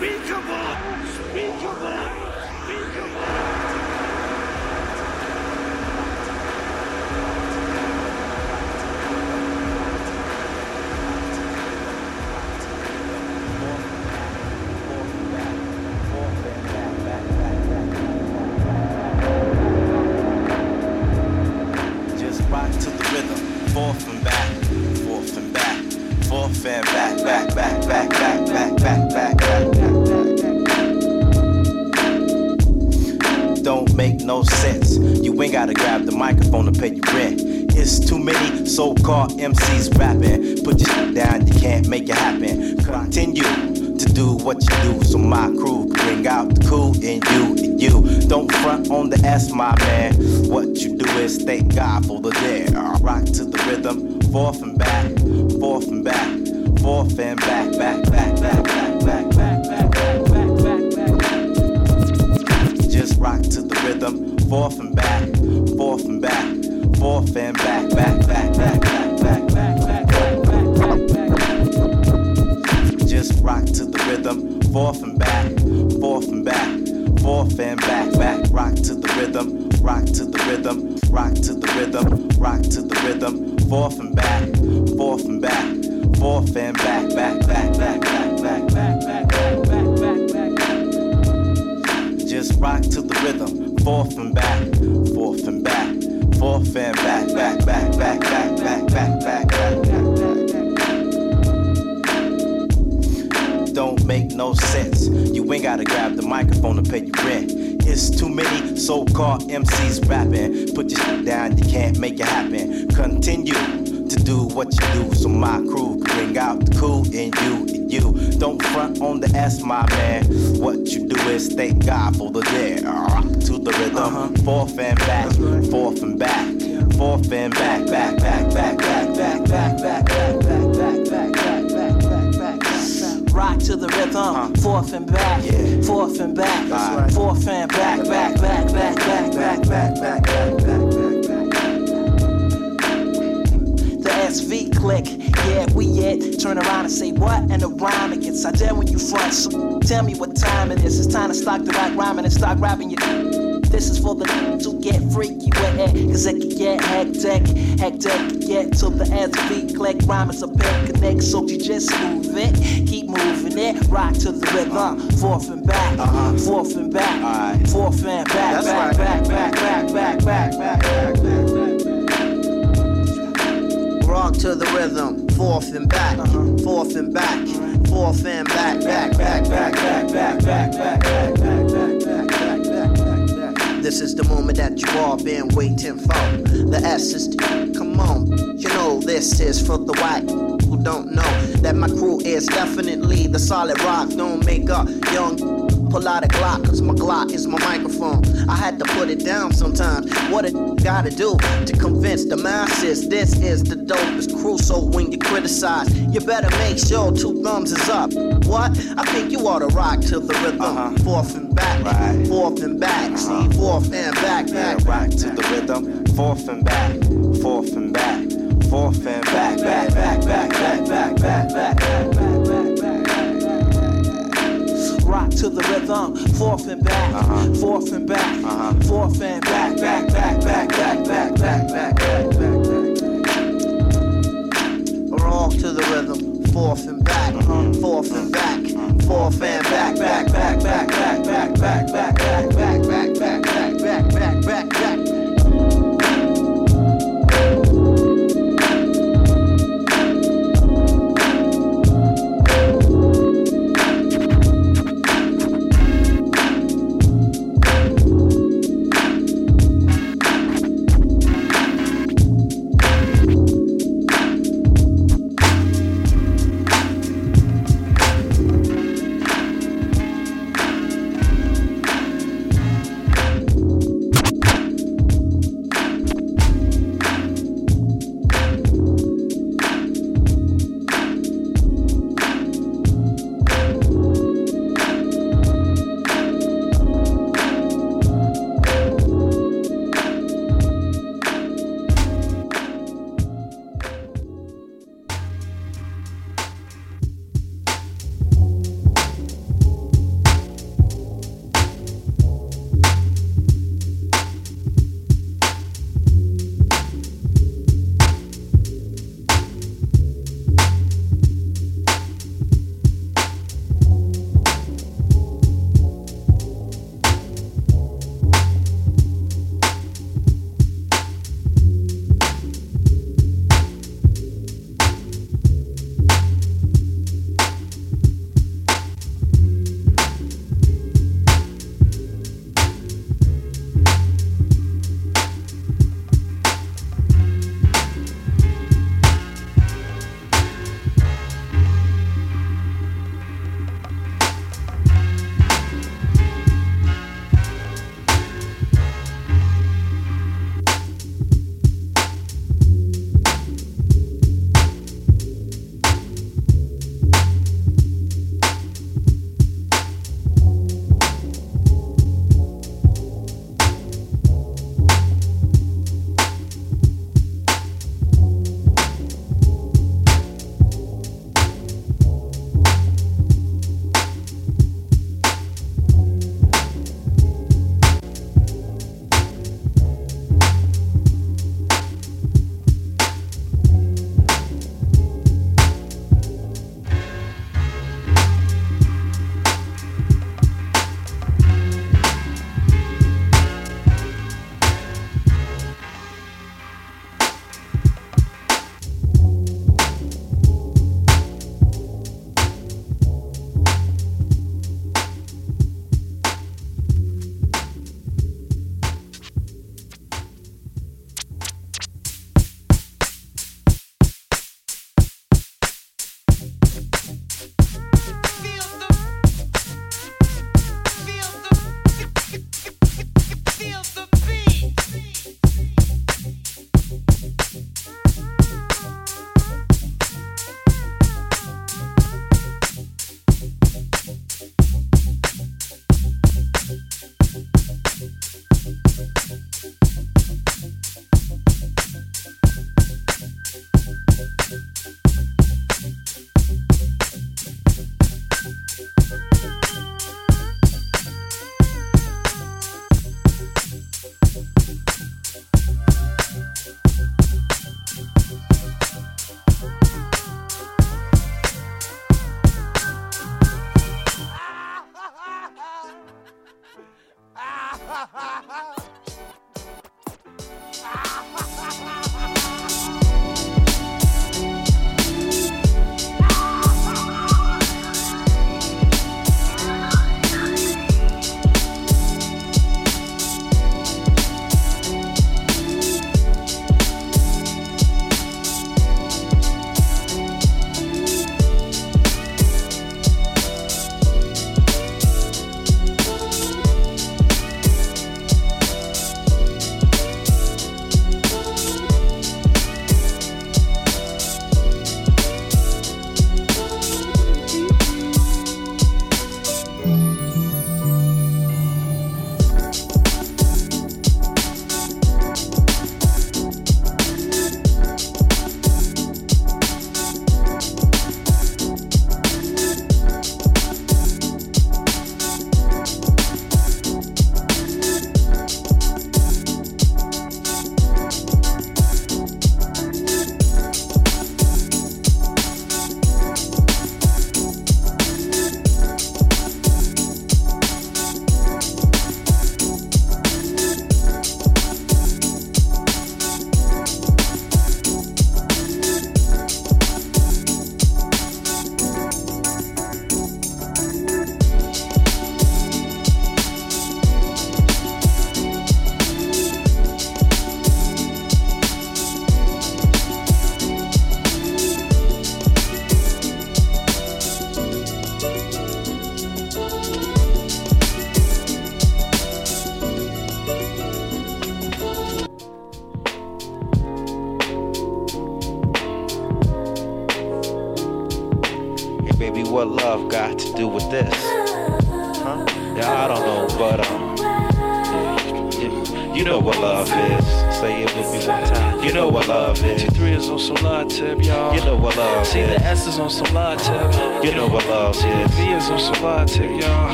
unspeakable, unspeakable. that's my man. rhythm. Forth and back, forth and back, forth and back, back, back, back, back, back, back, back, back, back, back, back. This is the moment that you all been waiting for. The essence, come on. You know this is for the white who don't know that my crew is definitely the solid rock. Don't make up young. Pull out a Glock, cause my Glock is my microphone. I had to put it down sometimes. What it gotta do to convince the masses this is the dopest crew. When you criticize, you better make sure two thumbs is up. What? I think you ought to rock to the rhythm. Uh-huh. Forth and back, right. forth and back. Uh-huh. See, fourth and back, back. Yeah, rock to the rhythm. Fourth and back, fourth and back, fourth and back, back, back, back, back, back, back, back, back, back. back, back rock to the rhythm. Forth and back, uh-huh. forth and back, uh-huh. forth and back, back, back, back, back, back, back, back, back, back, back. We're all to the rhythm. Forth and back, forth and back, forth and back, back, back, back, back, back, back, back, back, back, back, back, back, back, back.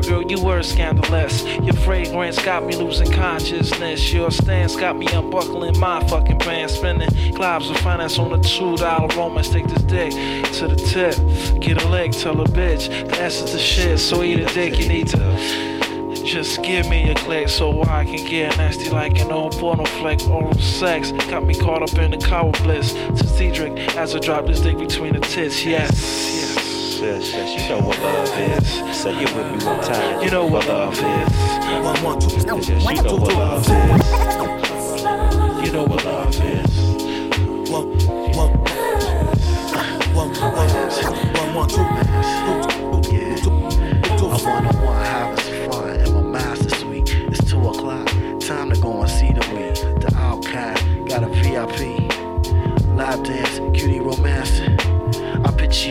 A Virgo, you were scandalous. Your fragrance got me losing consciousness. Your stance got me unbuckling my fucking pants. Spending globs of finance on a two dollar romance. Take this dick to the tip. Get a leg, tell a bitch. That's the shit, so eat a dick, you need to. Just give me a click so I can get nasty like an old porno flick. Oral sex got me caught up in the cow bliss. To Cedric as I drop this dick between the tits. Yes. Yes, yes, you know what love is. Say it with me one time. You know what love is. One, one, two, Yes, yes, you know what love is. You know what love is. one, one, one, one, one, one, two,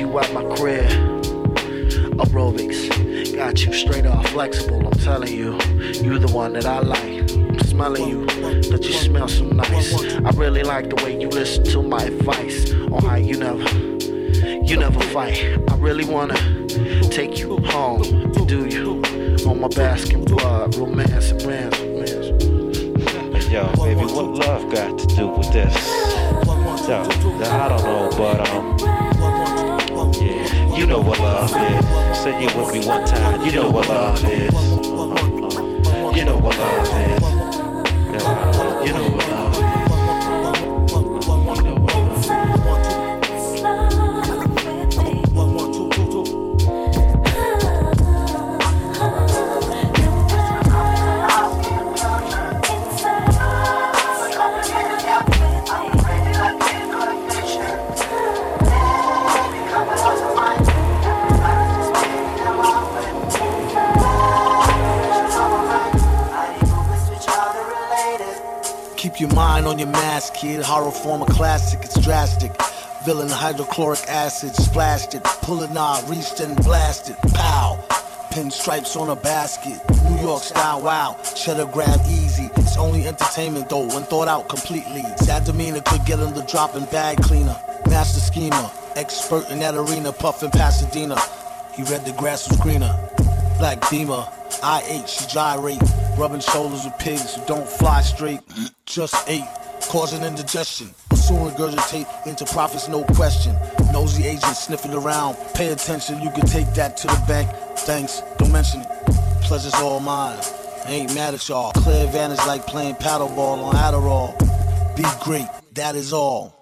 At my crib. Aerobics, got you straight off flexible. I'm telling you, you the one that I like. I'm smelling you, that you smell so nice. I really like the way you listen to my advice on how you never, you never fight. I really wanna take you home, do you? On my basket blood, romance and. Yo, baby, what love got to do with this? Yo, I don't know, but um, you know what love is. Say you with me one time. You know what love is. You know what love is. You know what love is. Kid. Horror form a classic, it's drastic. Villain hydrochloric acid, splashed it. Pull knob, reached and blasted. Pow! Pinstripes on a basket. New York style, wow. Cheddar grab easy. It's only entertainment though, when thought out completely. Sad demeanor could get him the drop and bag cleaner. Master schemer, expert in that arena, puffin' Pasadena. He read the grass was greener. Black Beamer, I ate, she gyrate. Rubbing shoulders with pigs who don't fly straight. Just ate, causing indigestion. Soon regurgitate into profits, no question. Nosy agents sniffing around. Pay attention, you can take that to the bank. Thanks, don't mention it. Pleasure's all mine. I ain't mad at y'all. Clear advantage like playing paddleball on Adderall. Be great, that is all.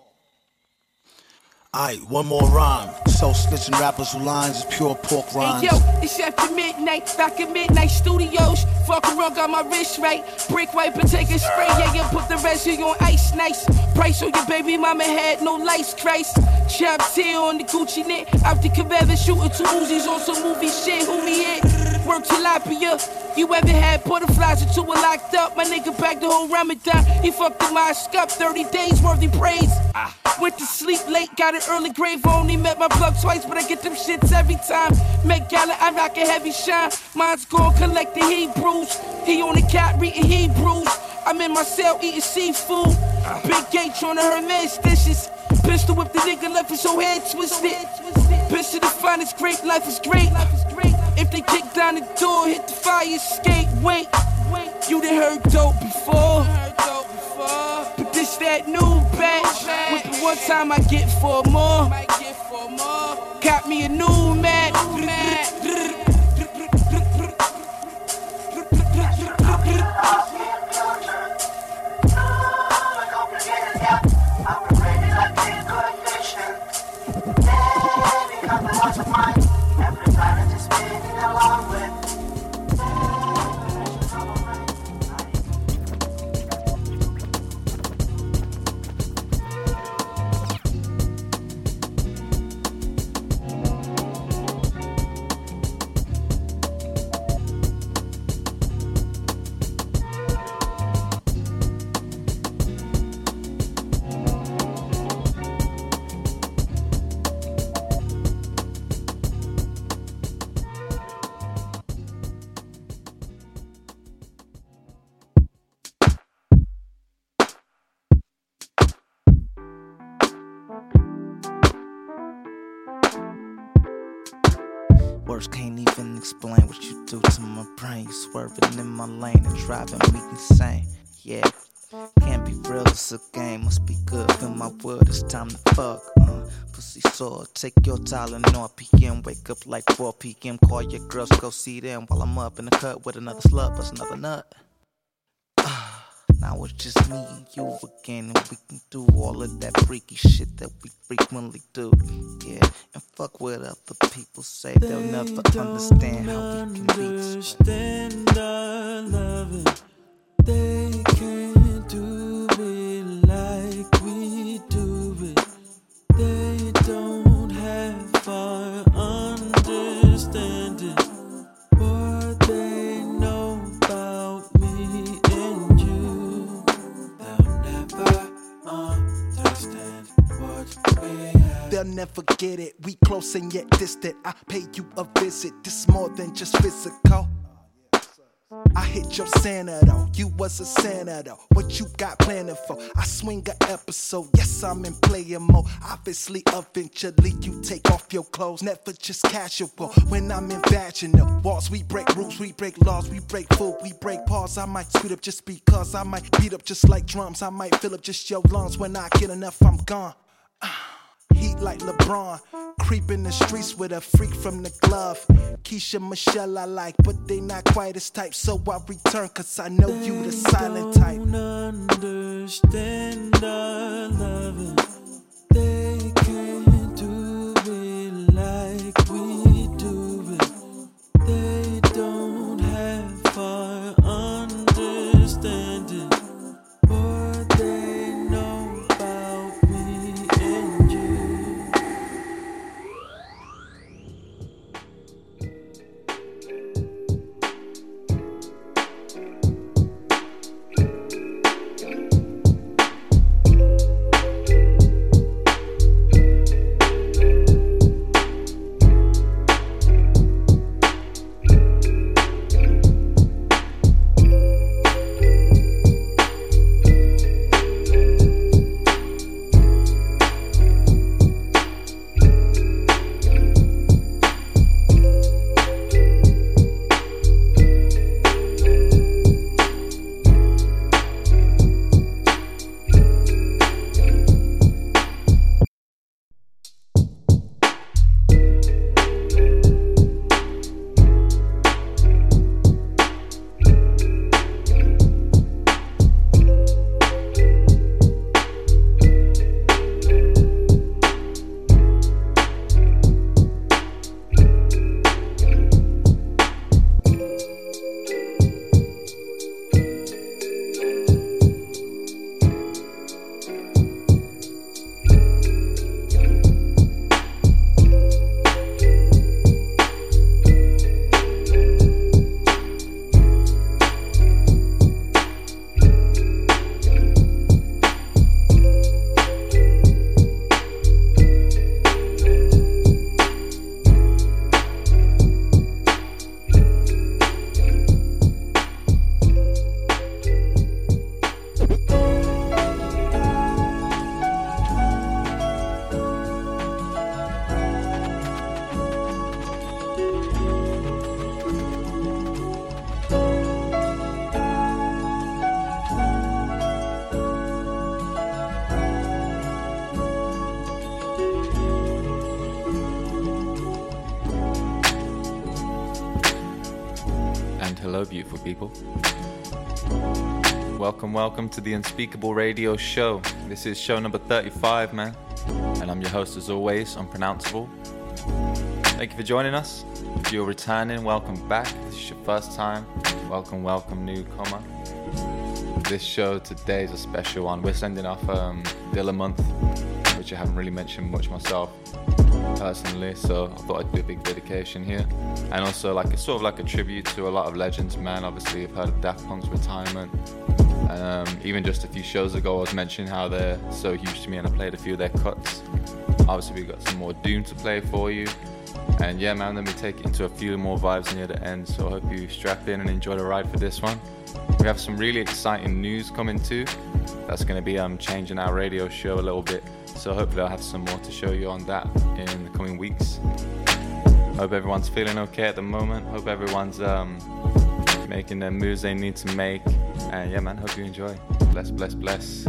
Alright, one more rhyme. So snitching rappers who lines is pure pork rhymes. Hey yo, it's after midnight, back at midnight studios. Fuck around, got my wrist right. Brick wipe and take a spray, yeah, yeah, put the residue on ice, nice. Price on your baby mama had no lights, Christ. Chop tail on the Gucci knit. The Cabela shooting two Uzis on some movie shit. Who me hit? Work tilapia. You ever had butterflies until we're locked up? My nigga back the whole Ramadan. He fucked in my scup 30 days worth of praise. Ah. Went to sleep late, got an early grave. Only met my plug twice, but I get them shits every time. Met Gala, I rock a heavy shine. Mine's gone collect the Hebrews. He on the cat reading Hebrews. I'm in my cell eating seafood. Ah. Big gate trying to hurt man's dishes. Pistol whip the nigga left his whole head twisted. Pistol the finest great, life is great. If they kick down the door, hit the fire escape. Wait, you done heard dope before. But this that new batch. With the one time I get four more. Got me a new mat. Words can't even explain what you do to my brain. You swerving in my lane and driving me insane. Yeah, can't be real, it's a game. Must be good. in my word, it's time to fuck. Uh, pussy sore, take your Tylenol PM. Wake up like 4 p.m. Call your girls, go see them while I'm up in the cut with another slut, bust another nut. Now it's just me and you again, and we can do all of that freaky shit that we frequently do. Yeah, and fuck what other people say, they'll never understand how we can be. Understand our loving. They never get it. We close and yet distant. I pay you a visit. This more than just physical. I hit your though. You was a though. What you got planning for? I swing a episode. Yes, I'm in player mode. Obviously, eventually you take off your clothes. Never just casual. When I'm in vaginal walls, we break rules, we break laws, we break food, we break pause. I might speed up just because I might beat up just like drums. I might fill up just your lungs. When I get enough, I'm gone. Ah. Heat like LeBron. Creep in the streets with a freak from the glove. Keisha Michelle I like, but they not quite as type. So I return, cause I know you the silent type. understand our loving. Welcome, to the Unspeakable Radio Show. This is show number 35, man. And I'm your host, as always, Unpronounceable. Thank you for joining us. If you're returning, welcome back. If this is your first time, welcome, welcome, newcomer. This show today is a special one. We're sending off um, Dilla Month, which I haven't really mentioned much myself personally, so I thought I'd do a big dedication here. And also, like, it's sort of like a tribute to a lot of legends, man. Obviously, you've heard of Daft Punk's retirement. Um, even just a few shows ago, I was mentioning how they're so huge to me, and I played a few of their cuts. Obviously, we've got some more Doom to play for you. And yeah, man, let me take it into a few more vibes near the end. So I hope you strap in and enjoy the ride for this one. We have some really exciting news coming too. That's going to be um, changing our radio show a little bit. So hopefully I'll have some more to show you on that in the coming weeks. Hope everyone's feeling okay at the moment. Hope everyone's um, making the moves they need to make. And yeah, man, hope you enjoy. Bless, bless, bless.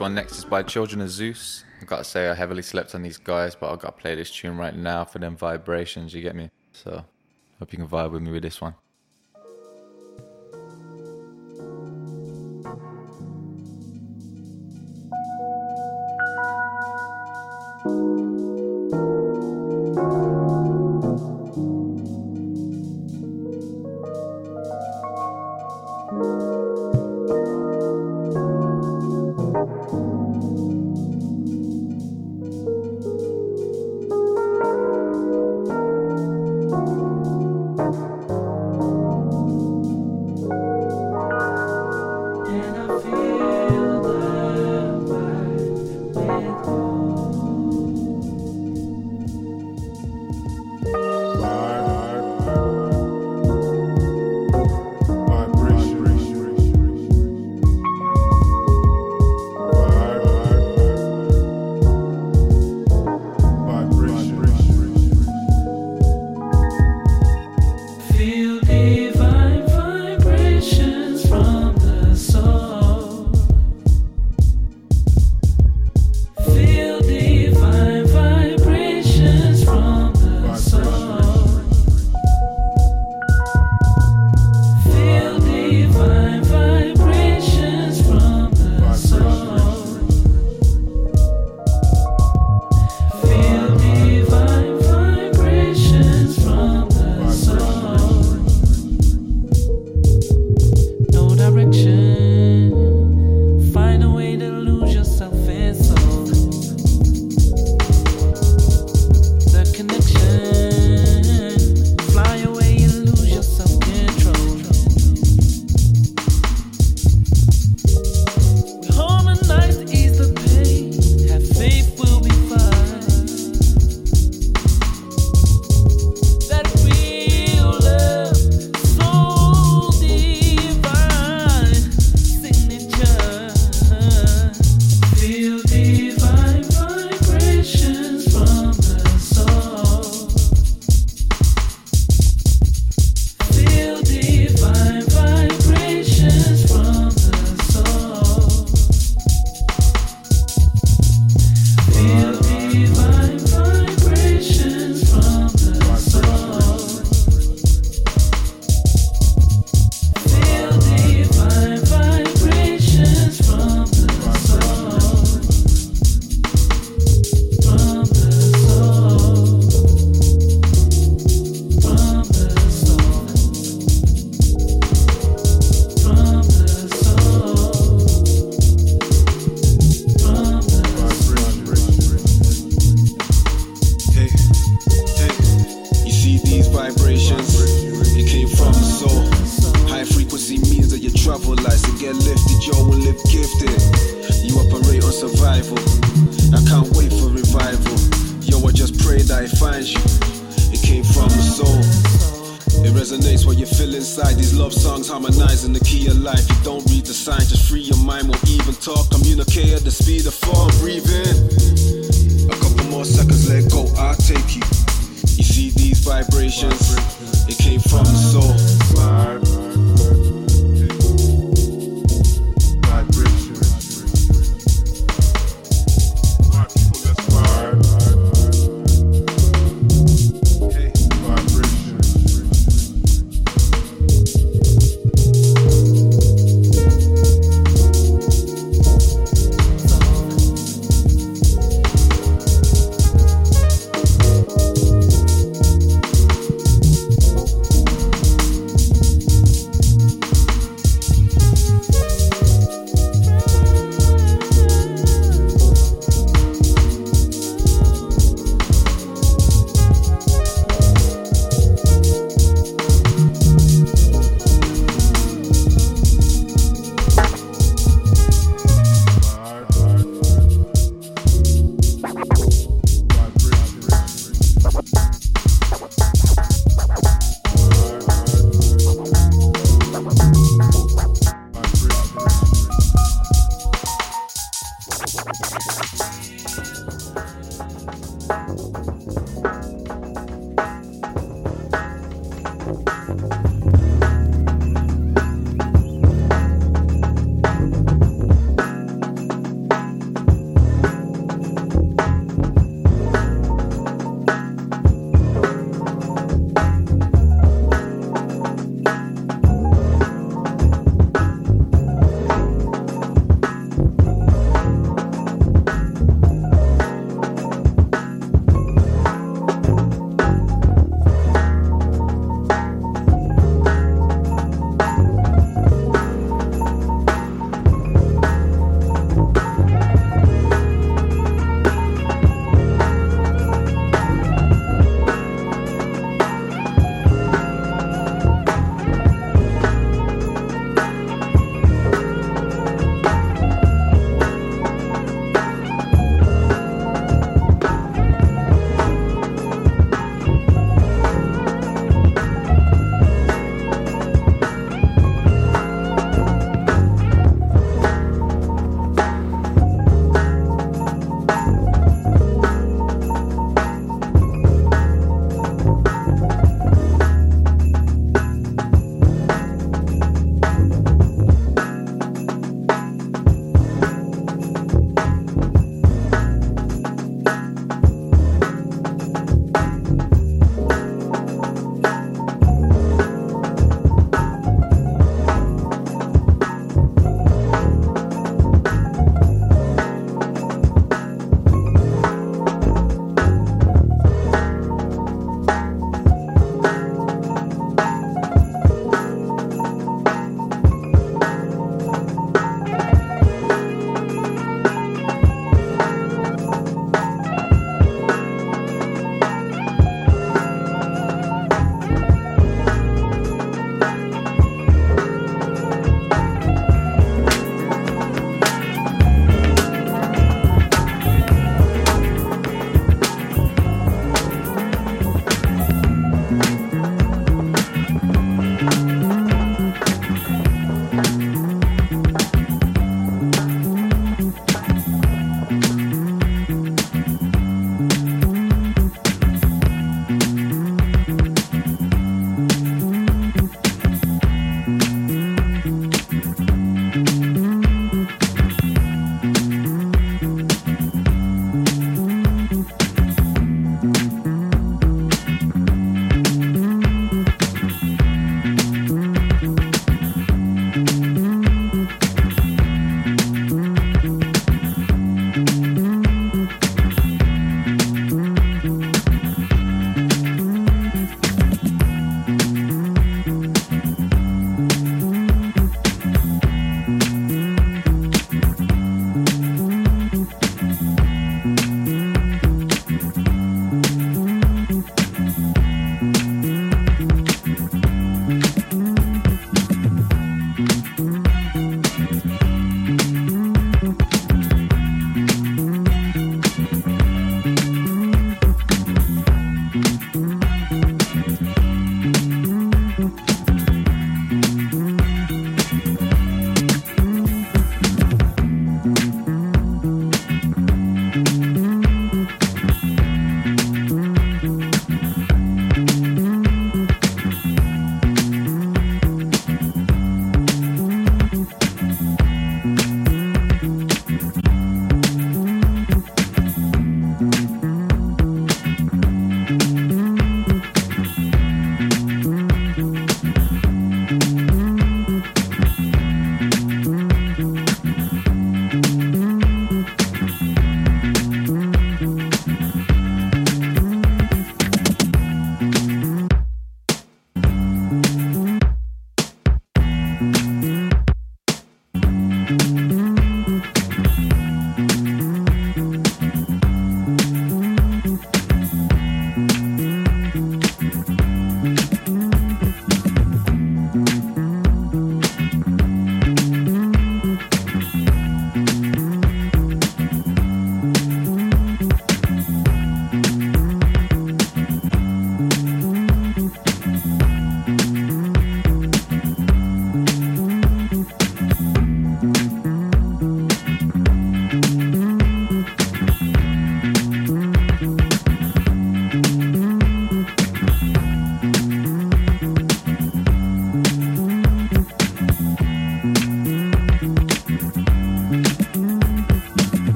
One next is by Children of Zeus. I gotta say, I heavily slept on these guys, but I gotta play this tune right now for them vibrations. You get me? So, hope you can vibe with me with this one.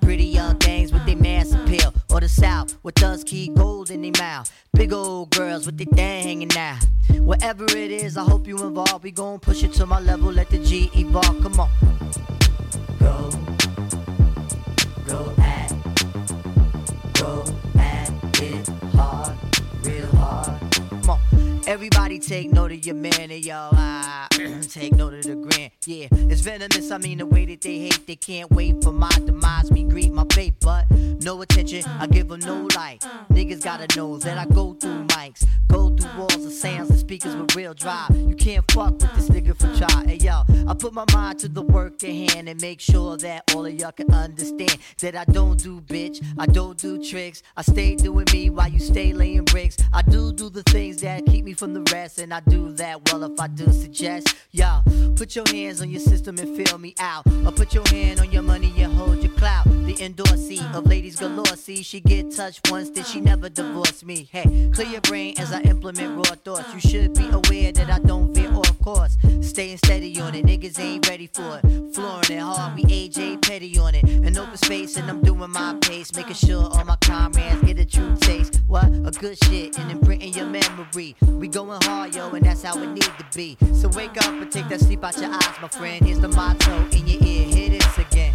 Pretty young things with their mass appeal. Or the south, with thugs keep gold in their mouth. Big old girls with their thing hanging out. Whatever it is, I hope you involved. We gon' push it to my level, let the G evolve. Come on. Go, go at, go at it hard, real hard. Come on. Everybody take note of your man and ah, take note of the grand. Yeah, it's venomous, I mean the way that they hate, they can't make sure that all of y'all can that I don't do bitch, I don't do tricks. I stay doing me while you stay laying bricks. I do do the things that keep me from the rest, and I do that well if I do suggest. Yo, put your hands on your system and feel me out. Or put your hand on your money and hold your clout. The endorsee of ladies galore. See, she get touched once, then she never divorced me. Hey, clear your brain as I implement raw thoughts. You should be aware that I don't veer off course. Staying steady on it, niggas ain't ready for it. Flooring it hard, we AJ Petty on it. An open space, and I'm doing my pace, making sure all my comrades get a true taste. What? A good shit, and imprinting your memory. We going hard, yo, and that's how it need to be. So wake up and take that sleep out your eyes, my friend. Here's the motto in your ear. Hear this again.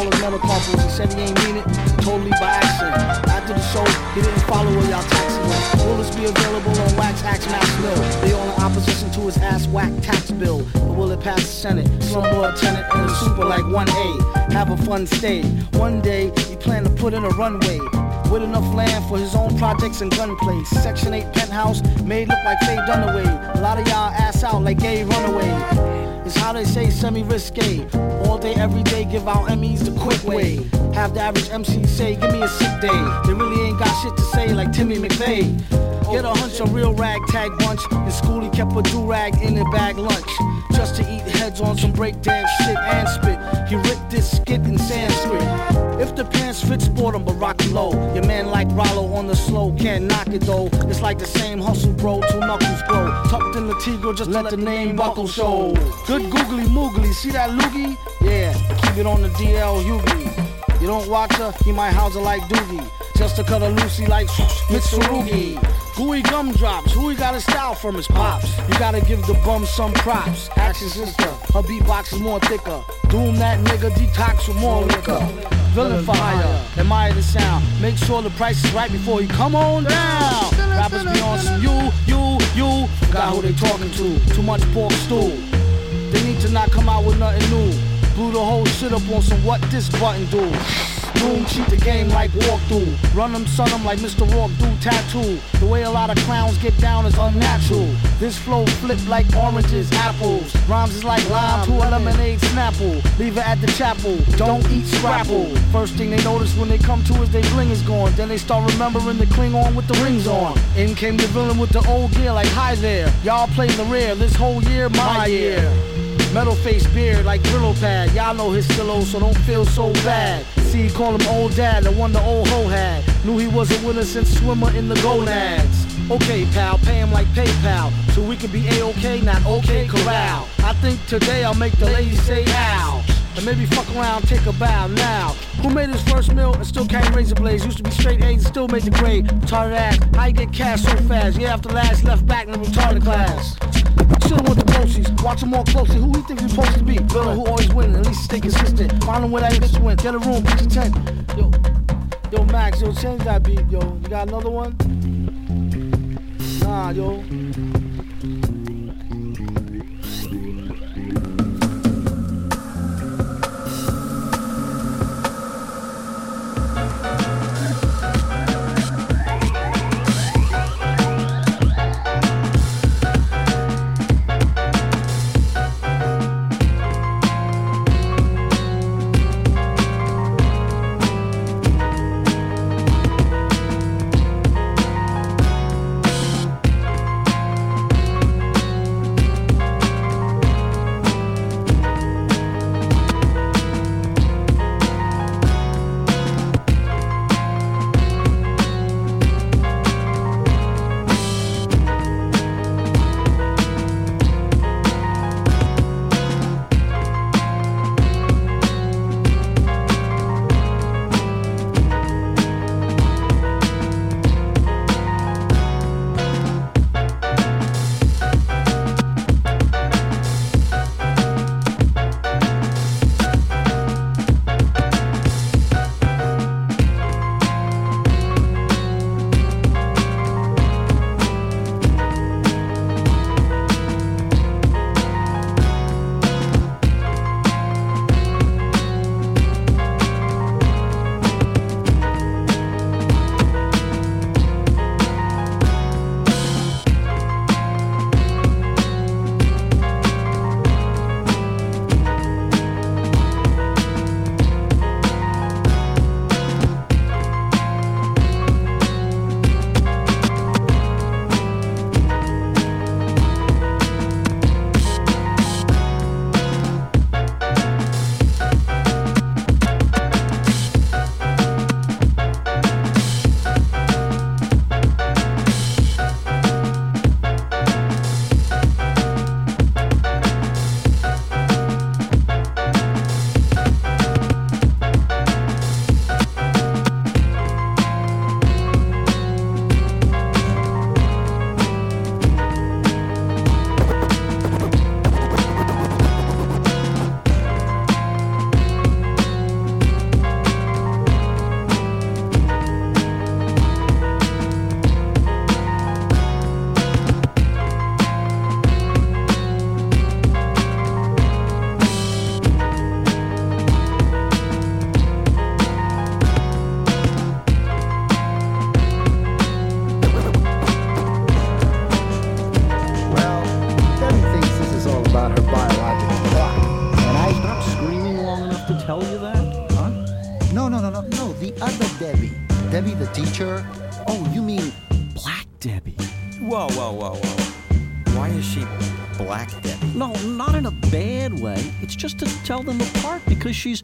And his metal carpals, he said he ain't mean it, totally by accident. After the show, he didn't follow where y'all taxing him. Will this be available on Wax Axe Max Mill? They all in opposition to his ass whack tax bill. But will it pass the Senate? Slumlord tenant and a super like 1A. Have a fun stay. One day, he plan to put in a runway. with enough land for his own projects and gunplay. Section 8 penthouse made look like Faye Dunaway. A lot of y'all ass out like gay runaway. It's how they say semi Every day, give out Emmys the quick way. Have the average MC say, give me a sick day. They really ain't got shit to say like Timmy McVeigh. Get a hunch, a real ragtag bunch. In school, he kept a do rag in a bag lunch. Just to eat heads on some breakdance shit and spit. He ripped this skit in Sanskrit. If the pants fit, sport 'em, but rock low. Your man like Rollo on the slow, can't knock it though. It's like the same hustle, bro, till knuckles grow. Tucked in the Tigre, just let the name buckle show. Good googly moogly, see that loogie? Yeah, keep it on the DL Hughley. You don't watch her, he might house her like Doogie. Just to cut her loosey like Mitsurugi. Gooey gumdrops, who he got a style from his pops. You gotta give the bum some props. Action sister, her beatbox is more thicker. Doom that nigga, detox with more liquor. Hire, admire the sound. Make sure the price is right before you come on down. Rappers be on some you, you, you. Got who they talking to. Too much pork stew. They need to not come out with nothing new. Blew the whole shit up on some what this button do. Doom cheat the game like walkthrough. Run them, son them like Mr. Roarke do tattoo. The way a lot of clowns get down is unnatural. This flow flip like oranges, apples. Rhymes is like lime to a lemonade snapple. Leave it at the chapel. Don't eat scrapple. First thing they notice when they come to is they bling is gone. Then they start remembering the Klingon with the rings on. In came the villain with the old gear like hi there. Y'all play the rear. This whole year, my year. Metal face beard like Brillo pad. Y'all know his still so don't feel so bad. See, call him old dad, the one the old hoe had. Knew he was a winner since swimmer in the gonads. Okay, pal, pay him like PayPal. So we can be A-OK, not okay corral. I think today I'll make the ladies say ow. And maybe fuck around, take a bow now. Who made his first meal and still carry razor blades? Used to be straight A's and still made the grade. Retarded ass, how you get cash so fast? Yeah, after last left back in the retarded class. The groceries, watch him more closely. Who he think we supposed to be? Villain who always win, at least stay consistent. Find him where that bitch went. Get a room, a tent. Yo, yo, Max, yo, change that beat, yo. You got another one? Nah, yo. Because she's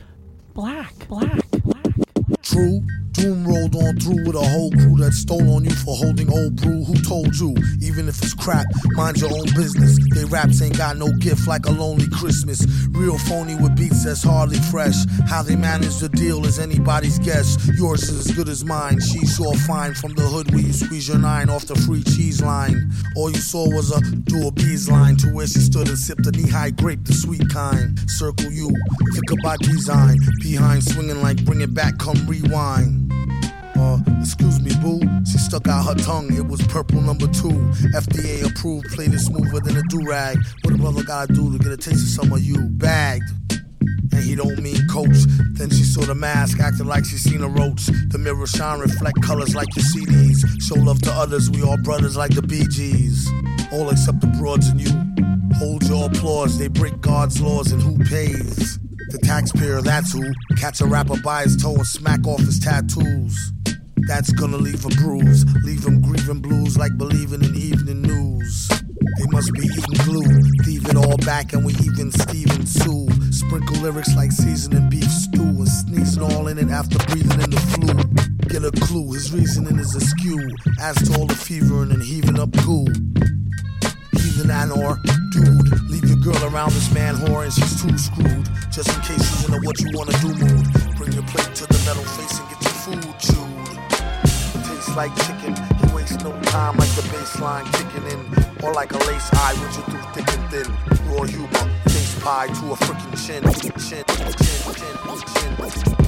black, black, black. True. Doom rolled on through with a whole crew that stole on you for holding old brew. Who told you? Even if it's crap, mind your own business. They raps ain't got no gift like a lonely Christmas. Real phony with beats that's hardly fresh. How they manage the deal is anybody's guess. Yours is as good as mine. She saw fine from the hood where you squeeze your nine off the free cheese line. All you saw was a bees line to where she stood and sipped a knee high grape, the sweet kind. Circle you, think about design. Behind swinging like bring it back, come rewind. Uh, excuse me, boo. She stuck out her tongue. It was purple number two. FDA approved, played it smoother than a do rag. What a brother gotta do to get a taste of some of you? Bagged. And he don't mean coach. Then she saw the mask, acted like she seen a roach. The mirror shine, reflect colors like your CDs. Show love to others, we all brothers like the Bee Gees. All except the broads and you. Hold your applause, they break God's laws and who pays? The taxpayer, that's who. Catch a rapper by his toe and smack off his tattoos. That's gonna leave a bruise, leave him grieving blues like believing in evening news. They must be eating glue, leave it all back and we even Steven Sue. Sprinkle lyrics like seasoning beef stew and sneezing all in it after breathing in the flu. Get a clue, his reasoning is askew, as to all the fevering and heaving up goo. Heathen Anor, dude, leave your girl around this man whore and she's too screwed. Just in case she's in a what you wanna do mood. Bring your plate to the metal face and get your food chewed. Tastes like chicken, he wastes no time like the baseline kicking in. Or like a lace eye with you through thick and thin. Raw humor, face pie to a freaking chin. Chin, chin, chin, chin, chin, chin, chin, chin.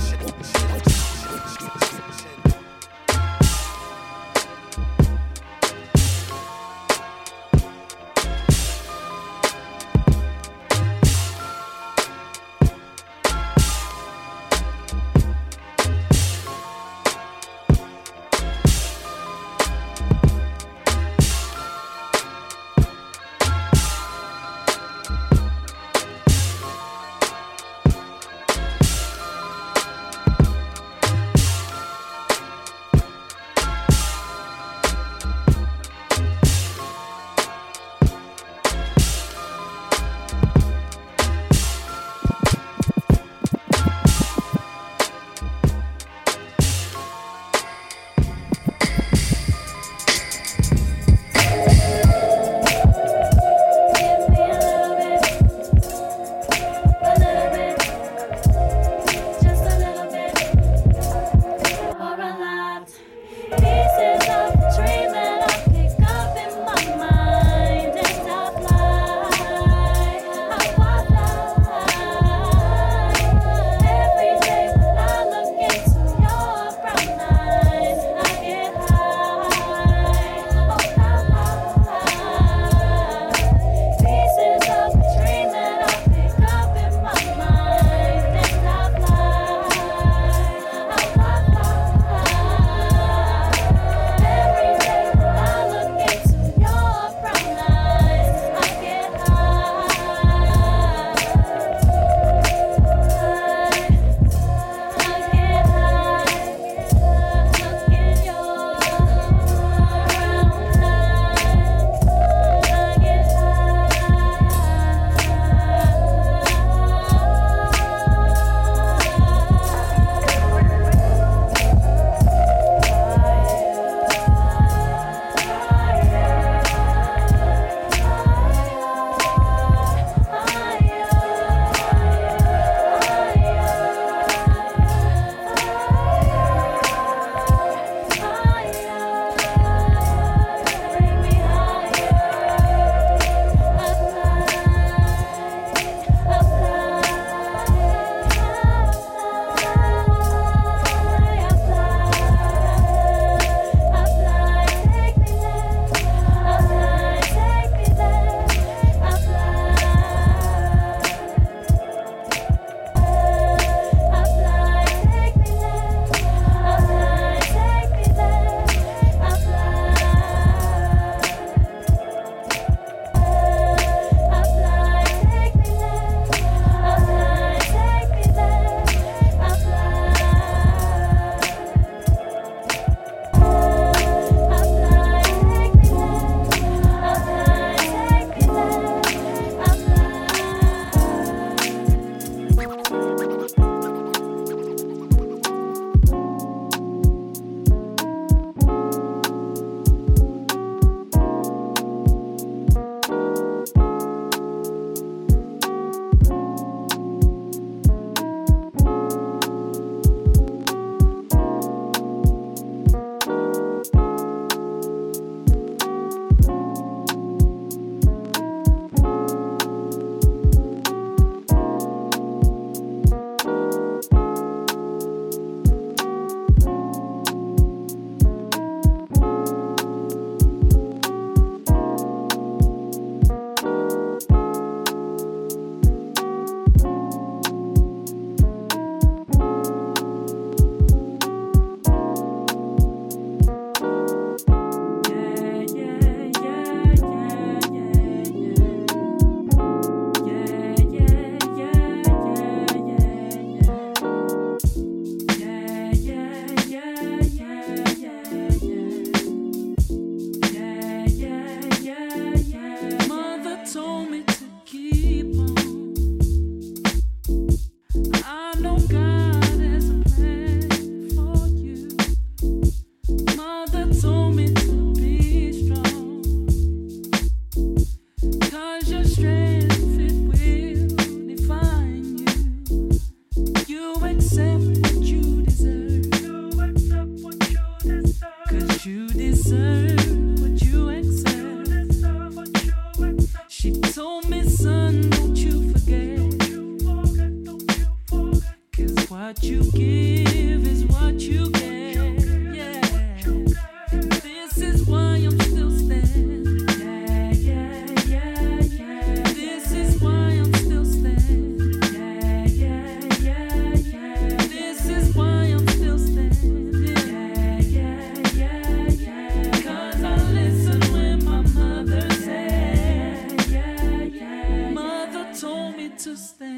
to stand.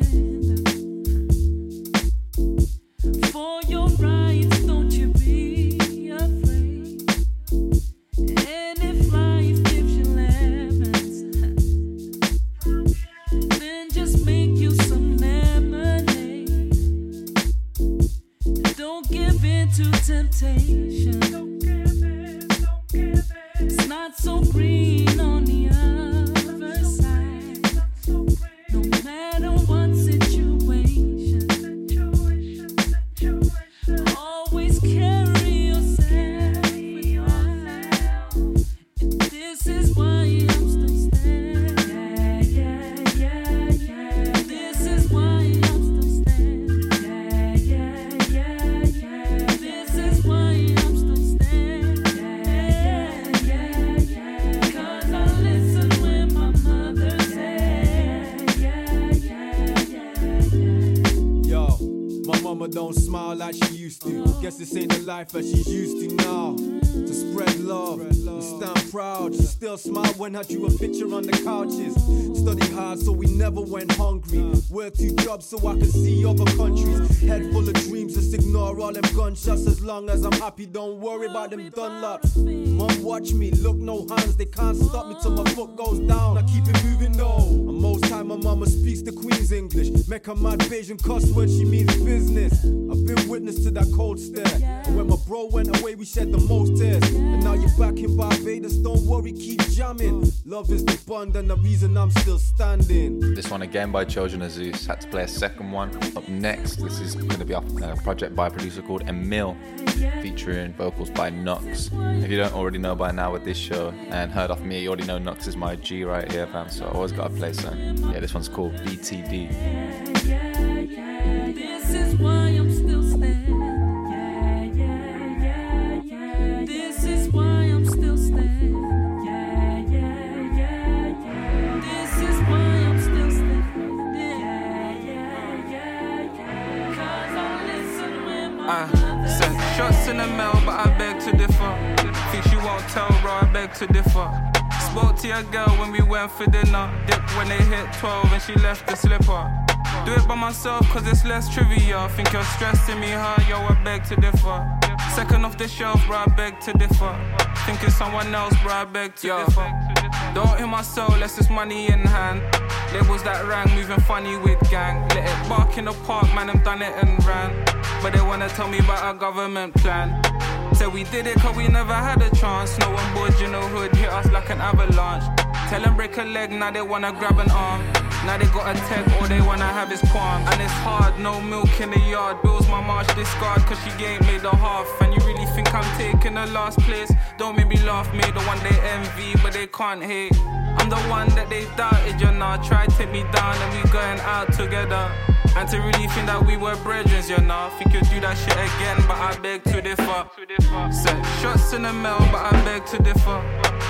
I drew a picture on the couches. Study hard so we never went hungry. Work two jobs so I could see other countries. Head full of dreams, just ignore all them gunshots. As long as I'm happy, don't worry about them Dunlops. Mom, watch me, look no hands. They can't stop me till my foot goes down. I keep it moving though. And most time my mama speaks the Queen's English. Make her mad Bayesian cuss word, she means business. I've been witness to that cold stare. And when my bro went away, we shed the most tears. And now you're back in Barbados, don't worry, keep jamming. Love is the bond and the reason I'm still standing. This one again by Children of Zeus. Had to play a second one. Up next, this is going to be a uh, project by a producer called Emil, featuring vocals by Knucks. If you don't already know by now with this show and heard of me, you already know Knucks is my G right here, fam. So I always got to play some. Yeah, this one's called BTD. I said shots in the mail, but I beg to differ. Think she won't tell, bro, I beg to differ. Spoke to your girl when we went for dinner. Dip when they hit 12 and she left the slipper. Do it by myself cause it's less trivia. Think you're stressing me, huh? Yo, I beg to differ. Second off the shelf, bro, I beg to differ. Think it's someone else, bro, I beg to differ. Don't hit my soul, less it's money in hand. Labels that rang, moving funny with gang. Let it bark in the park, man, I'm done it and ran. But they wanna tell me about a government plan. Said we did it cause we never had a chance. No one board in the hood hit us like an avalanche. Tell them break a leg, now they wanna grab an arm. Now they got a tech, all they wanna have is palm. And it's hard, no milk in the yard. Bills my march discard, cause she ain't made the half. And you really think I'm taking the last place? Don't make me laugh, made the one they envy, but they can't hate. I'm the one that they doubted, you know. Try to take me down and we going out together. And to really think that we were brethren, you know. Think you'll do that shit again, but I beg to differ. Set shots in the mail, but I beg to differ.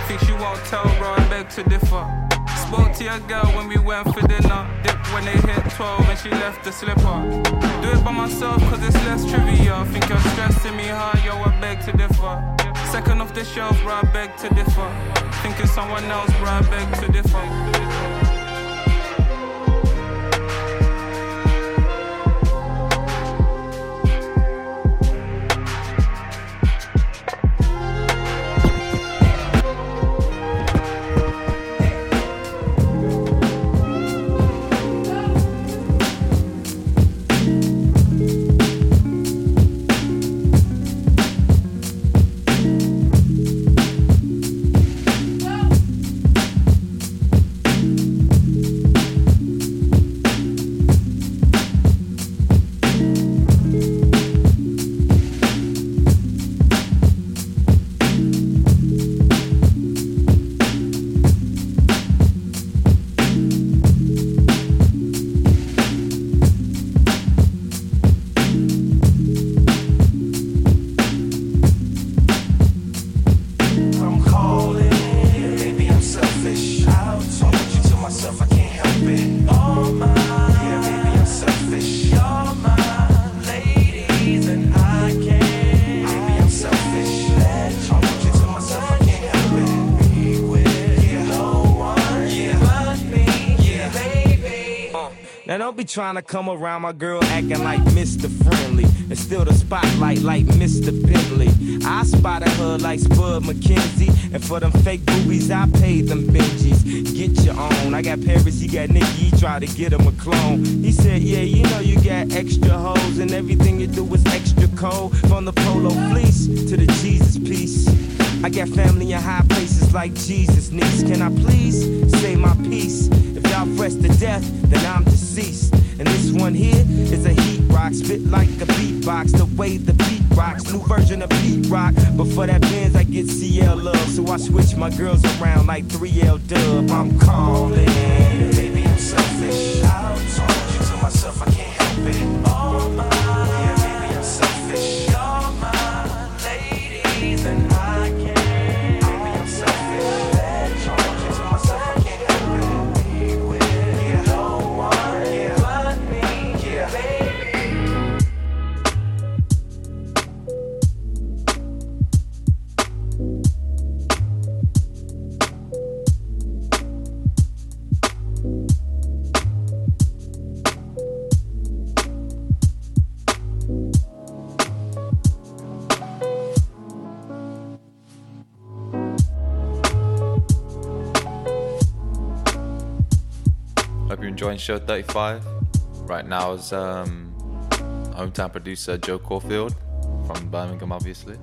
Think she won't tell, bro, I beg to differ. Spoke to your girl when we went for dinner. Dip when they hit 12 and she left the slipper. Do it by myself cause it's less trivia. Think you're stressing me, huh? Yo, I beg to differ. Second off the shelf, bro, I beg to differ. Thinking someone else, bro, I beg to differ. Be trying to come around my girl acting like Mr. Friendly and steal the spotlight like Mr. Bentley. I spotted her like Spud McKenzie, and for them fake boobies I paid them Benjis. Get your own. I got Paris, he got Nicky, he tried to get him a clone. He said, Yeah, you know you got extra hoes, and everything you do is extra cold. From the polo fleece to the Jesus piece. I got family in high places like Jesus needs. Can I please say my piece? Y'all fresh to death, then I'm deceased. And this one here is a heat rock, spit like a beatbox. The way the beat rocks, new version of beat rock. But for that Benz, I get CL love, so I switch my girls around like 3L dub. I'm calling, Hope show 35. Right now is um, hometown producer Joe Corfield from Birmingham, obviously.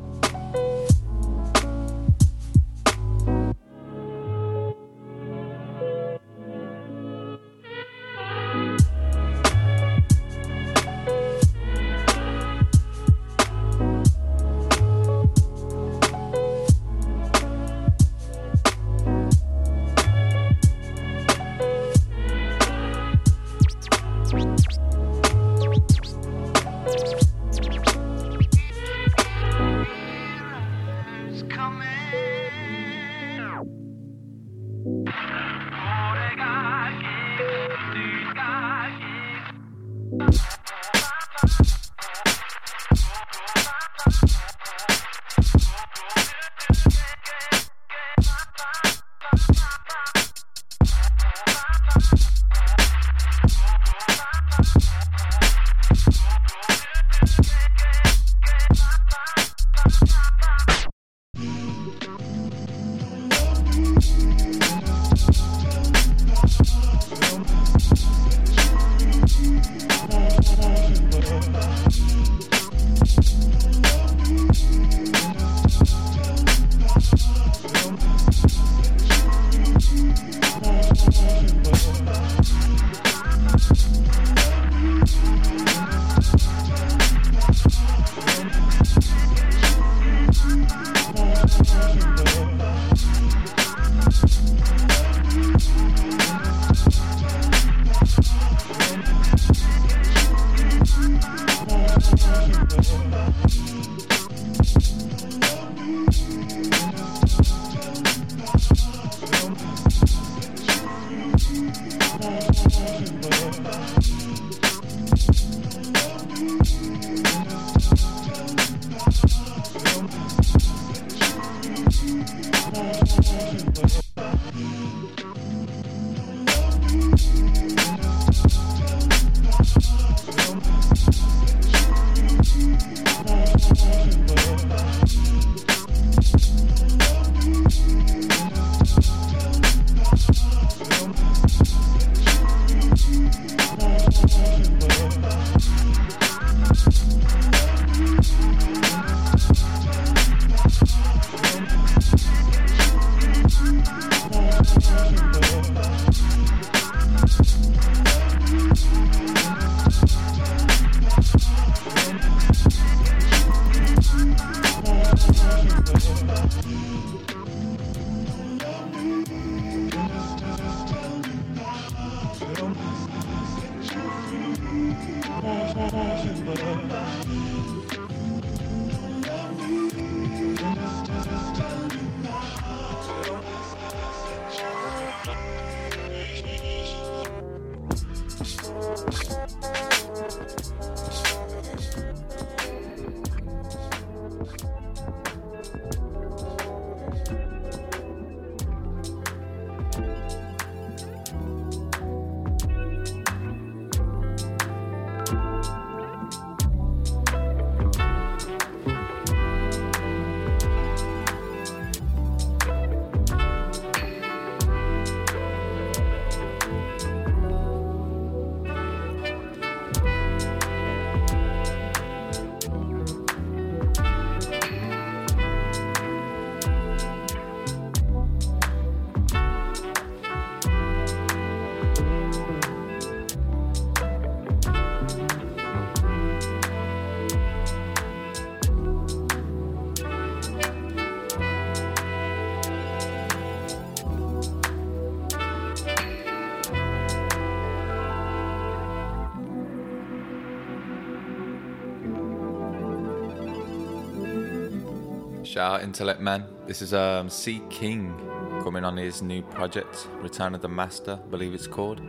Shout out Intellect Man. This is um, C King coming on his new project, Return of the Master, I believe it's called.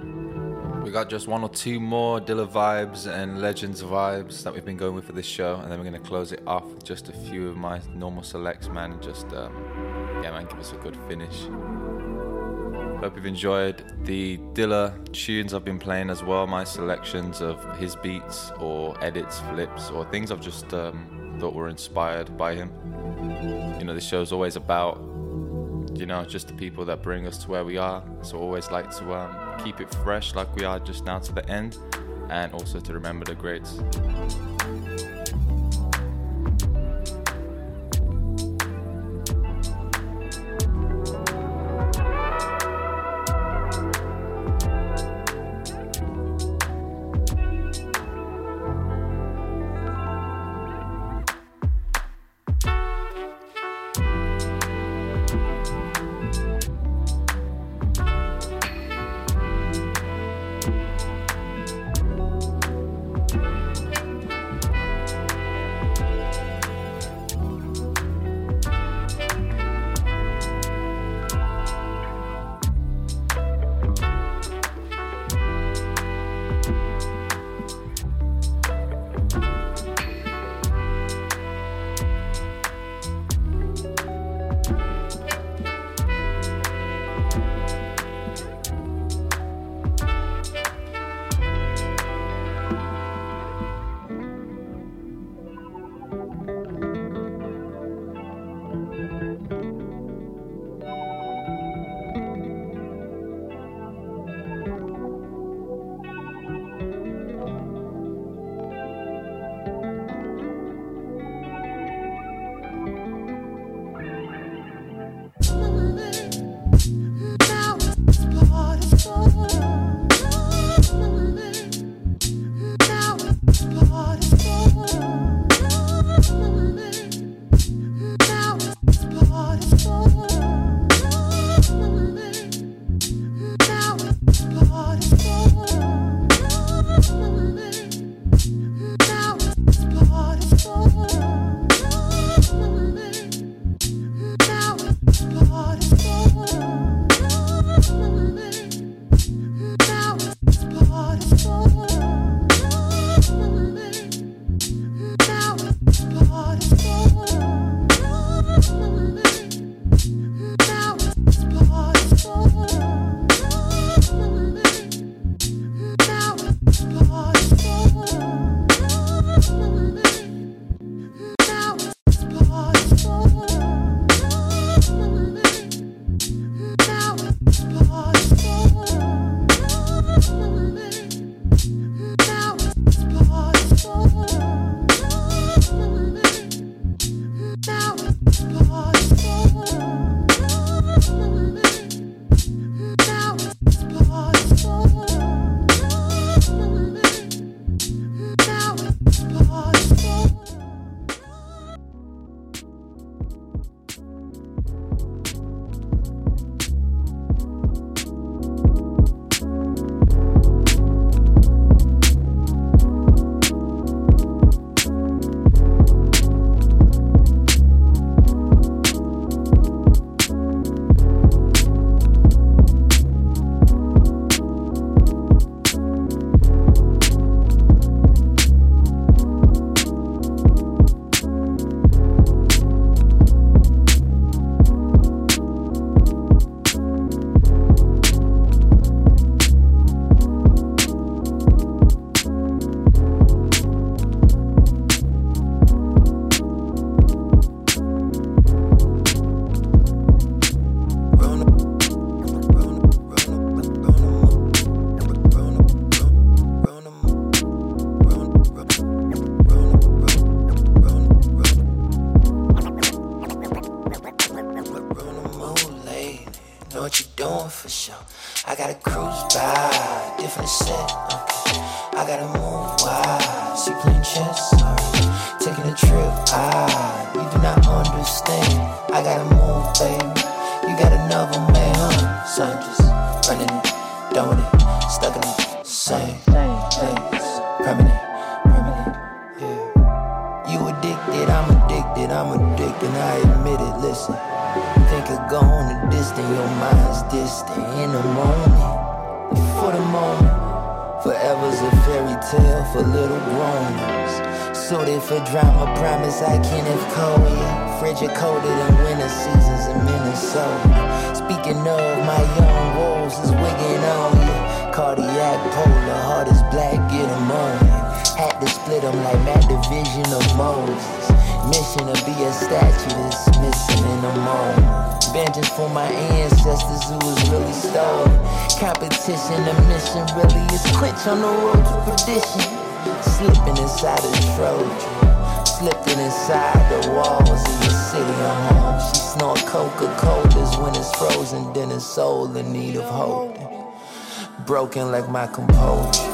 We got just one or two more Dilla vibes and Legends vibes that we've been going with for this show, and then we're gonna close it off with just a few of my normal selects, man. and Just um, yeah, man, give us a good finish. Hope you've enjoyed the Dilla tunes I've been playing as well. My selections of his beats or edits, flips, or things I've just um, thought were inspired by him. You know, this show's always about you know just the people that bring us to where we are. So always like to um, keep it fresh, like we are just now to the end, and also to remember the greats. I can if cold, yeah. Frigid colder than winter seasons in Minnesota. Speaking of, my young wolves is wigging on, yeah. Cardiac polar, heart is black, get 'em on. Had to split 'em like Matt Division of Moses. Mission to be a statue that's missing in a moment. Vengeance for my ancestors who was really stolen. Competition, the mission really is quench on the road to perdition. Slipping inside of Trojan. Slipping inside the walls of the city I'm home. She snort Coca-Cola's when it's frozen, then it's soul in need of holding. Broken like my composure.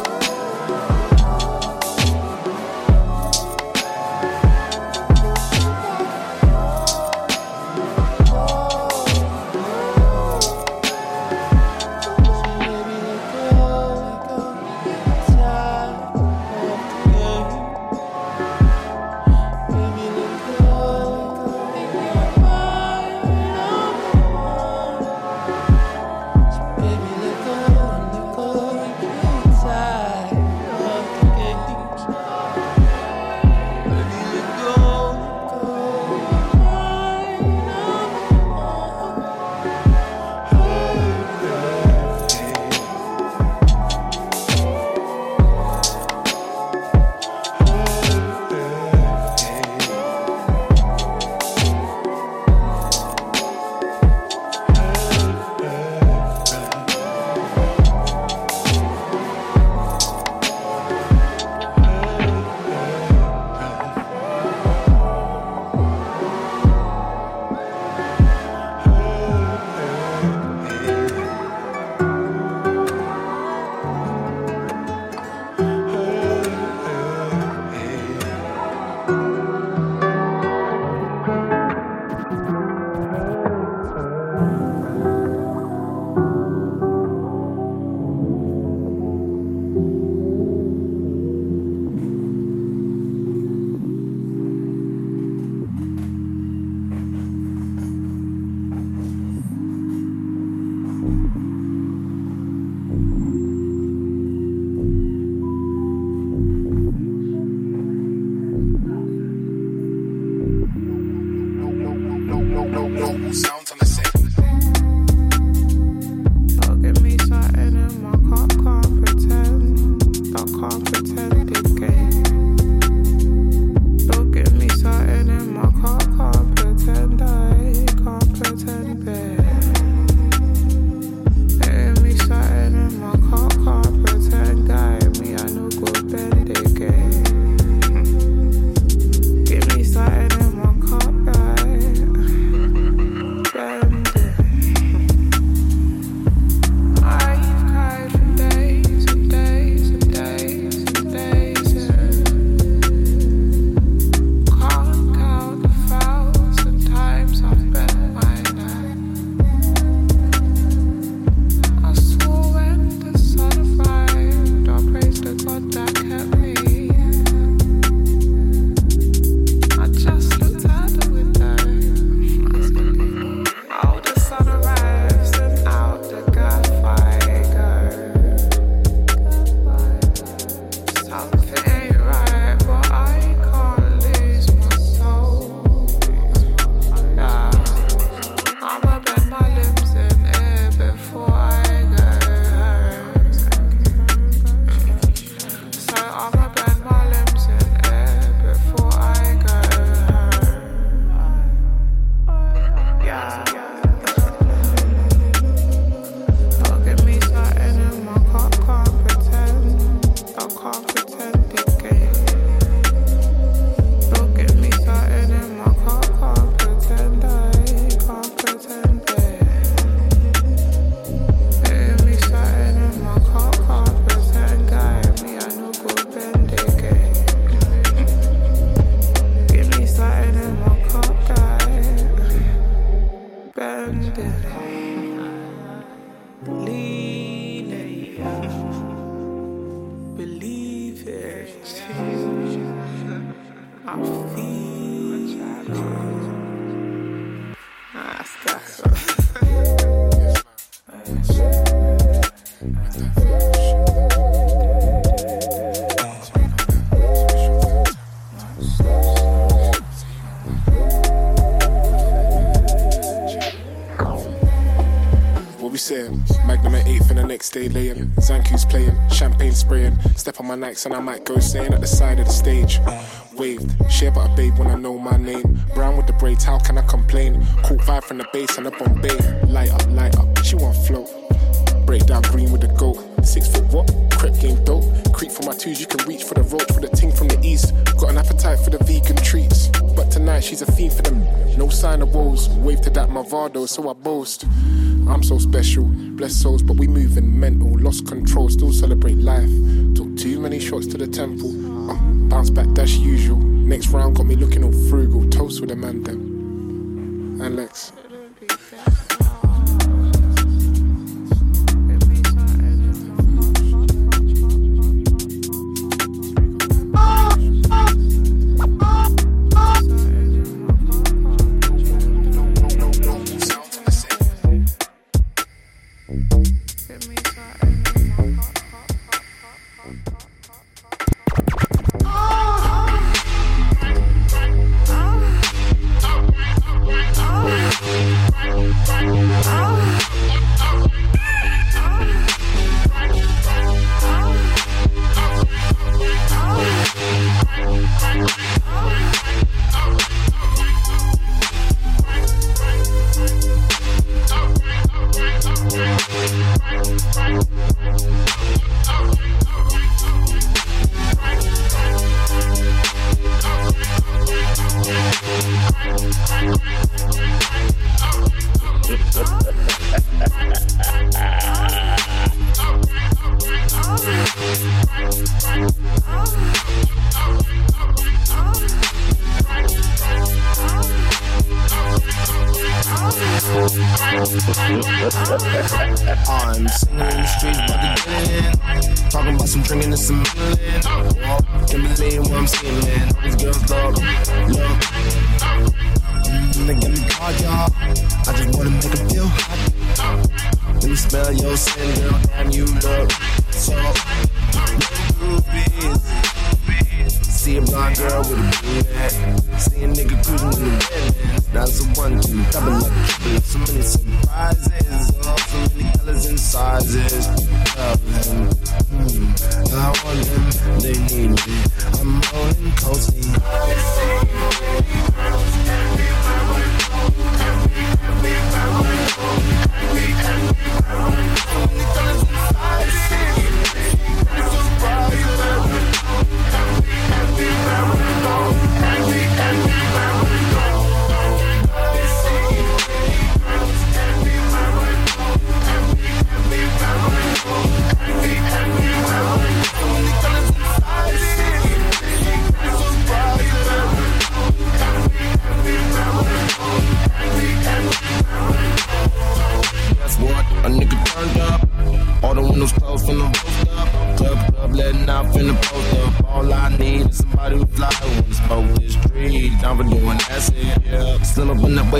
8 for the next day laying. Zanku's playing, champagne spraying. Step on my Nikes and I might go saying at the side of the stage. Waved, share but a babe when I know my name. Brown with the braids, how can I complain? Cool vibe from the bass and up on bay. Light up, light up, she want float. Break down green with the goat. Six foot what? Crep game dope. Creep for my twos, you can reach for the roach for the ting from the east. Got an appetite for the vegan treats. But tonight she's a fiend for them. No sign of woes. Wave to that Movado, so I boast. I'm so special, blessed souls, but we moving mental. Lost control, still celebrate life. Took too many shots to the temple. Uh, bounce back, that's usual. Next round got me looking all frugal. Toast with a man them. And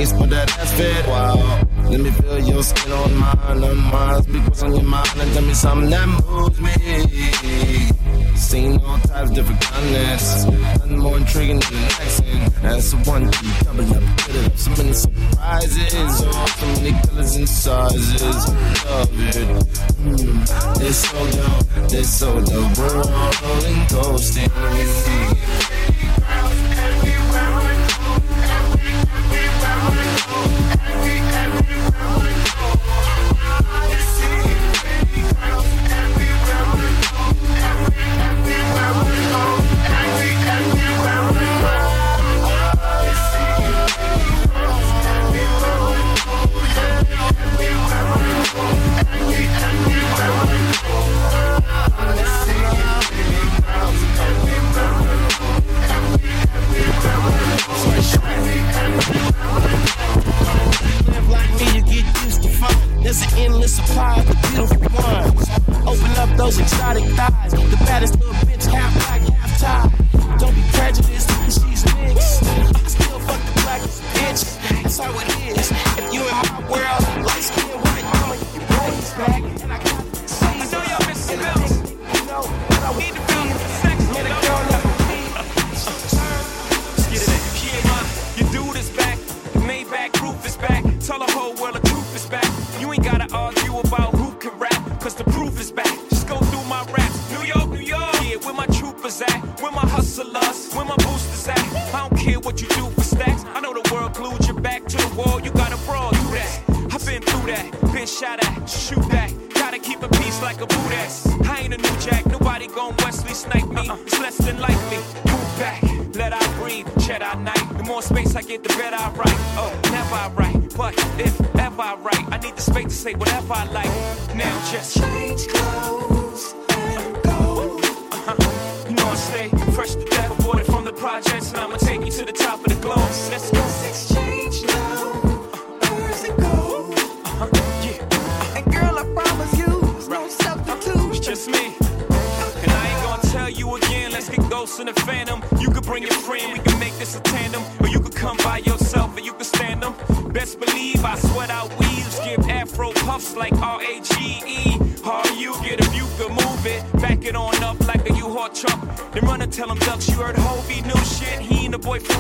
waist, but that ass fit. Wow. Let me feel your skin on mine, on mine. Speak what's on your mind and tell me something that moves me. Seen all types, different continents. Nothing more intriguing than an accent. That's the one two, double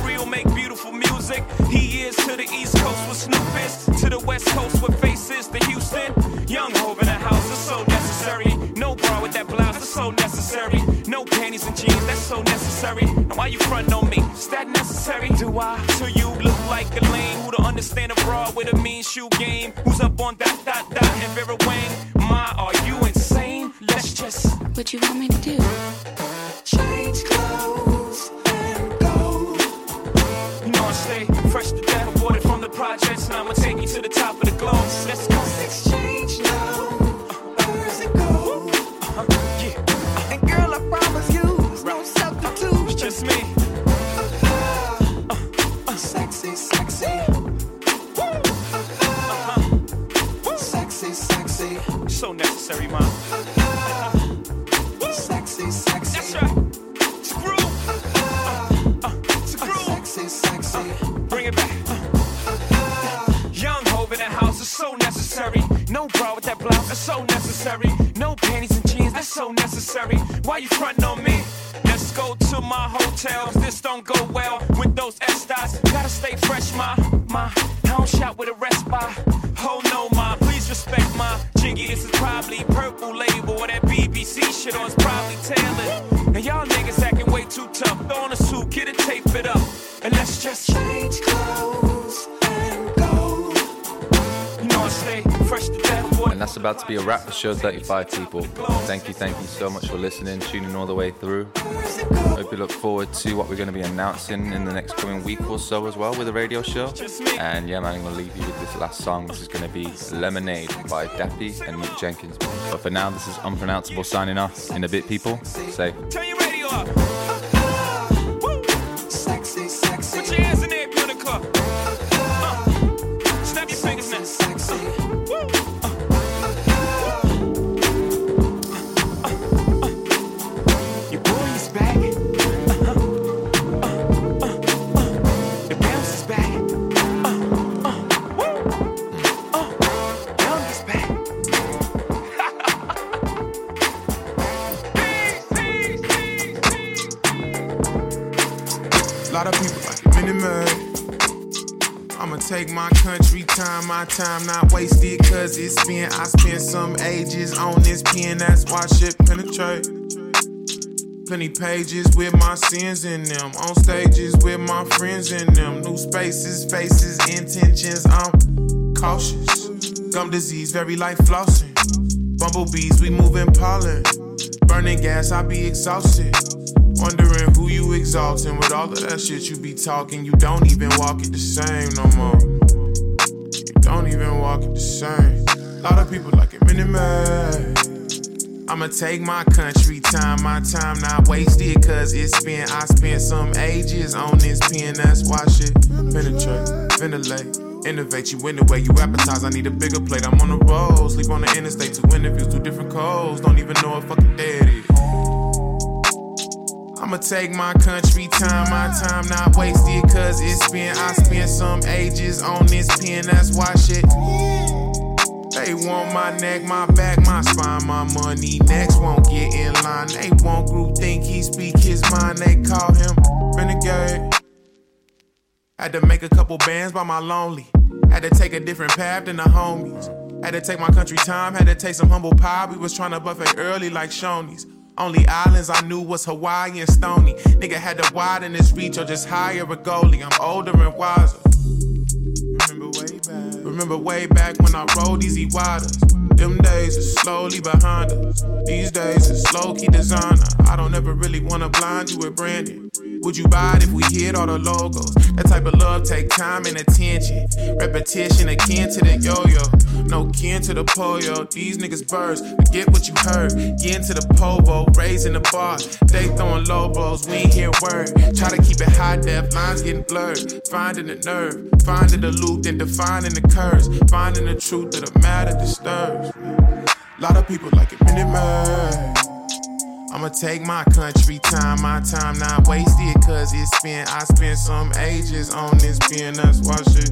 real make beautiful music. He is to the East Coast with Snoop is, to the West Coast with faces to Houston. Young Hov in the house, it's so necessary. No bra with that blouse, that's so necessary. No panties and jeans, that's so necessary. Now why you frontin' on me? Is that necessary? Do I? To you look like a lame who don't understand a bra with a mean shoe game. Who's up on dot dot dot and Vera Wang? My, are you insane? Let's just. What you want me to do? Necessary. No panties and jeans, that's so necessary. Why you frontin' on me? Let's go to my hotel, 'cause this don't go well with those Estes. Gotta stay fresh, ma, ma. I don't shop with a by. Oh no, ma, please respect my jiggy. This is probably purple label or that BBC shit, or it's probably tailored. And y'all niggas acting way too tough. Throw on a suit, get it, tape it up, and let's just change clothes And that's about to be a wrap for show 35, people. Thank you, thank you so much for listening, tuning all the way through. Hope you look forward to what we're going to be announcing in the next coming week or so as well with the radio show. And yeah, man, I'm going to leave you with this last song. This is going to be Lemonade by Dappy and Nick Jenkins. But for now, this is Unpronounceable signing off. In a bit, people, say. Take my country time, my time not wasted, cause it's spent. I spent some ages on this pen, that's why shit penetrate. Plenty pages with my sins in them, on stages with my friends in them. New spaces, faces, intentions, I'm cautious. Gum disease, very light flossing. Bumblebees, we moving pollen. Burning gas, I be exhausted. Wondering you exalting with all of that shit you be talking. You don't even walk it the same no more. You don't even walk it the same. A lot of people like it mini. I'ma take my country time, my time not wasted, cause it's spent. I spent some ages on this pen, that's why shit penetrate, ventilate. Innovate you in the way you appetize. I need a bigger plate. I'm on the road, sleep on the interstate. Two interviews, two different codes. Don't even know if fucking is. I'ma take my country time, my time not wasted, cause it's been. I spent some ages on this pen, that's why shit. They want my neck, my back, my spine, my money. Next won't get in line. They won't group think he speak his mind. They call him renegade. Had to make a couple bands by my lonely. Had to take a different path than the homies. Had to take my country time, had to take some humble pie. We was trying to buffet early like Shoney's. Only islands I knew was Hawaii and Stony. Nigga had to widen his reach or just hire a goalie. I'm older and wiser. Remember way back. Remember way back when I rode easy waters. Them days are slowly behind us. These days it's low key designer. I don't ever really wanna blind you with branding. Would you buy it if we hit all the logos? That type of love take time and attention. Repetition akin to the yo-yo. No kin to the polio. These niggas birds. Forget what you heard. Get into the povo, raising the bar. They throwing low blows. We ain't hear word. Try to keep it high def. Lines getting blurred. Finding the nerve. Finding the loop, then defining the curves. Finding the truth that the matter disturbs. A Lot of people like it minute man. I'ma take my country time, my time not waste it, cause it's spent. I spent some ages on this pen, that's why shit.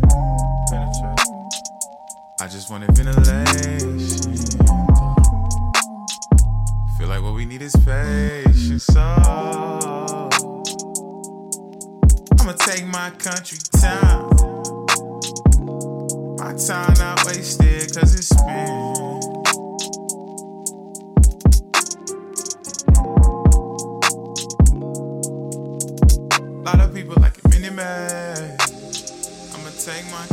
I just wanted ventilation. Feel like what we need is patience. So I'ma take my country time. My time not wasted, cause it's spent. A lot of people like a mini man. I'ma take my